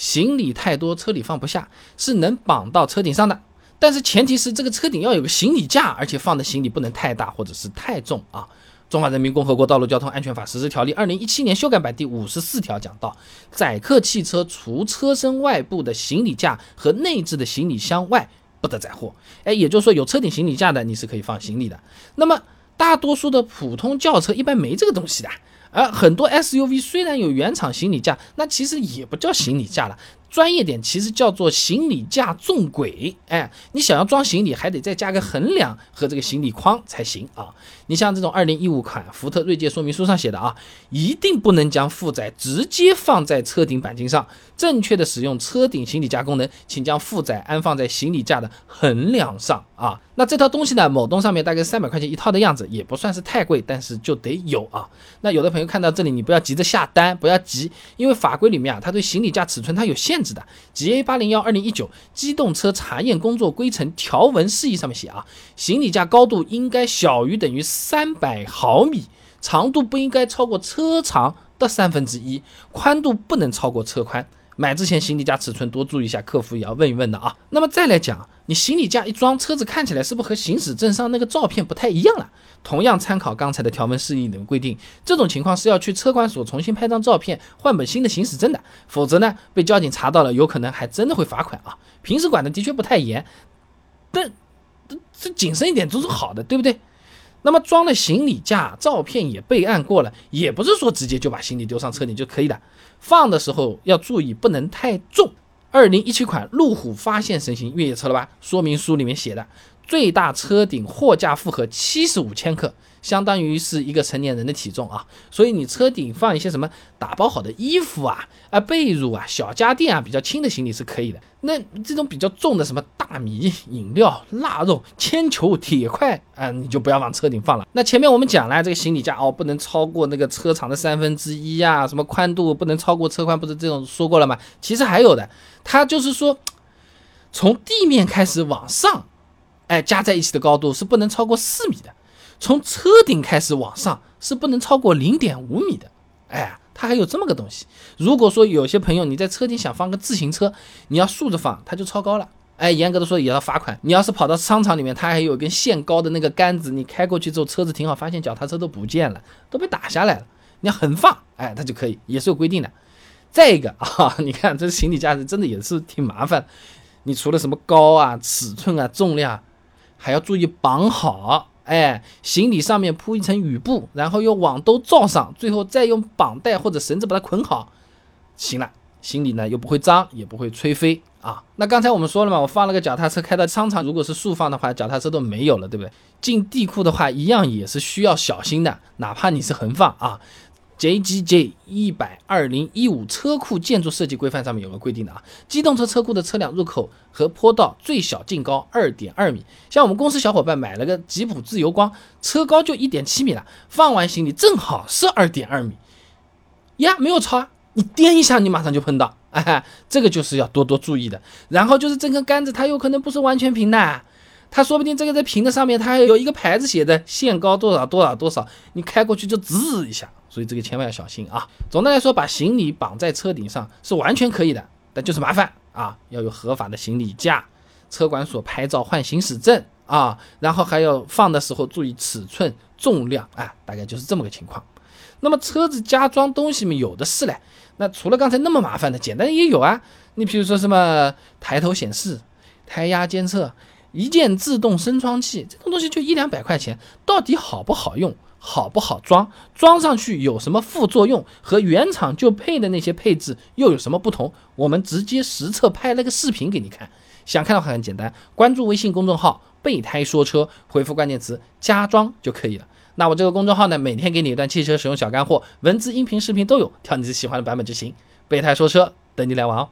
行李太多，车里放不下，是能绑到车顶上的。但是前提是这个车顶要有个行李架，而且放的行李不能太大或者是太重啊。中华人民共和国道路交通安全法实施条例二零一七年修改版第五十四条讲到，载客汽车除车身外部的行李架和内置的行李箱外，不得载货。哎，也就是说有车顶行李架的，你是可以放行李的。那么大多数的普通轿车一般没这个东西的。而很多 SUV 虽然有原厂行李架，那其实也不叫行李架了，专业点其实叫做行李架纵轨。哎，你想要装行李，还得再加个横梁和这个行李框才行啊。你像这种二零一五款福特锐界说明书上写的啊，一定不能将负载直接放在车顶钣金上，正确的使用车顶行李架功能，请将负载安放在行李架的横梁上啊。那这套东西呢，某东上面大概三百块钱一套的样子，也不算是太贵，但是就得有啊。那有的朋友看到这里，你不要急着下单，不要急，因为法规里面啊，它对行李架尺寸它有限制的。GA 八零幺二零一九机动车查验工作规程条文示意上面写啊，行李架高度应该小于等于三百毫米，长度不应该超过车长的三分之一，宽度不能超过车宽。买之前行李架尺寸多注意一下，客服也要问一问的啊。那么再来讲，你行李架一装，车子看起来是不是和行驶证上那个照片不太一样了？同样参考刚才的条文示意里面规定，这种情况是要去车管所重新拍张照片，换本新的行驶证的，否则呢被交警查到了，有可能还真的会罚款啊。平时管的的确不太严，但这谨慎一点都是好的，对不对？那么装了行李架，照片也备案过了，也不是说直接就把行李丢上车顶就可以的。放的时候要注意，不能太重。二零一七款路虎发现神行越野车了吧？说明书里面写的，最大车顶货架负荷七十五千克。相当于是一个成年人的体重啊，所以你车顶放一些什么打包好的衣服啊、啊被褥啊、小家电啊，比较轻的行李是可以的。那这种比较重的什么大米、饮料、腊肉、铅球、铁块啊，你就不要往车顶放了。那前面我们讲了，这个行李架哦，不能超过那个车长的三分之一啊，什么宽度不能超过车宽，不是这种说过了吗？其实还有的，它就是说从地面开始往上，哎，加在一起的高度是不能超过四米的。从车顶开始往上是不能超过零点五米的，哎，它还有这么个东西。如果说有些朋友你在车顶想放个自行车，你要竖着放，它就超高了，哎，严格的说也要罚款。你要是跑到商场里面，它还有根限高的那个杆子，你开过去之后车子停好，发现脚踏车都不见了，都被打下来了，你要横放，哎，它就可以，也是有规定的。再一个啊，你看这行李架子真的也是挺麻烦，你除了什么高啊、尺寸啊、重量，还要注意绑好。哎，行李上面铺一层雨布，然后用网兜罩上，最后再用绑带或者绳子把它捆好，行了，行李呢又不会脏，也不会吹飞啊。那刚才我们说了嘛，我放了个脚踏车开到商场，如果是竖放的话，脚踏车都没有了，对不对？进地库的话，一样也是需要小心的，哪怕你是横放啊。JGJ 一百二零一五车库建筑设计规范上面有个规定的啊，机动车车库的车辆入口和坡道最小净高二点二米。像我们公司小伙伴买了个吉普自由光，车高就一点七米了，放完行李正好是二点二米，呀，没有超啊，你颠一下你马上就碰到，哎，这个就是要多多注意的。然后就是这根杆子它有可能不是完全平的。它说不定这个在瓶子上面，它还有一个牌子写的限高多少多少多少，你开过去就滋一下，所以这个千万要小心啊。总的来说，把行李绑在车顶上是完全可以的，但就是麻烦啊，要有合法的行李架，车管所拍照换行驶证啊，然后还要放的时候注意尺寸重量啊，大概就是这么个情况。那么车子加装东西嘛，有的是嘞。那除了刚才那么麻烦的，简单也有啊。你比如说什么抬头显示、胎压监测。一键自动升窗器这种东西就一两百块钱，到底好不好用，好不好装，装上去有什么副作用，和原厂就配的那些配置又有什么不同？我们直接实测拍了个视频给你看。想看的话很简单，关注微信公众号“备胎说车”，回复关键词“加装”就可以了。那我这个公众号呢，每天给你一段汽车使用小干货，文字、音频、视频都有，挑你自己喜欢的版本就行。备胎说车，等你来玩哦。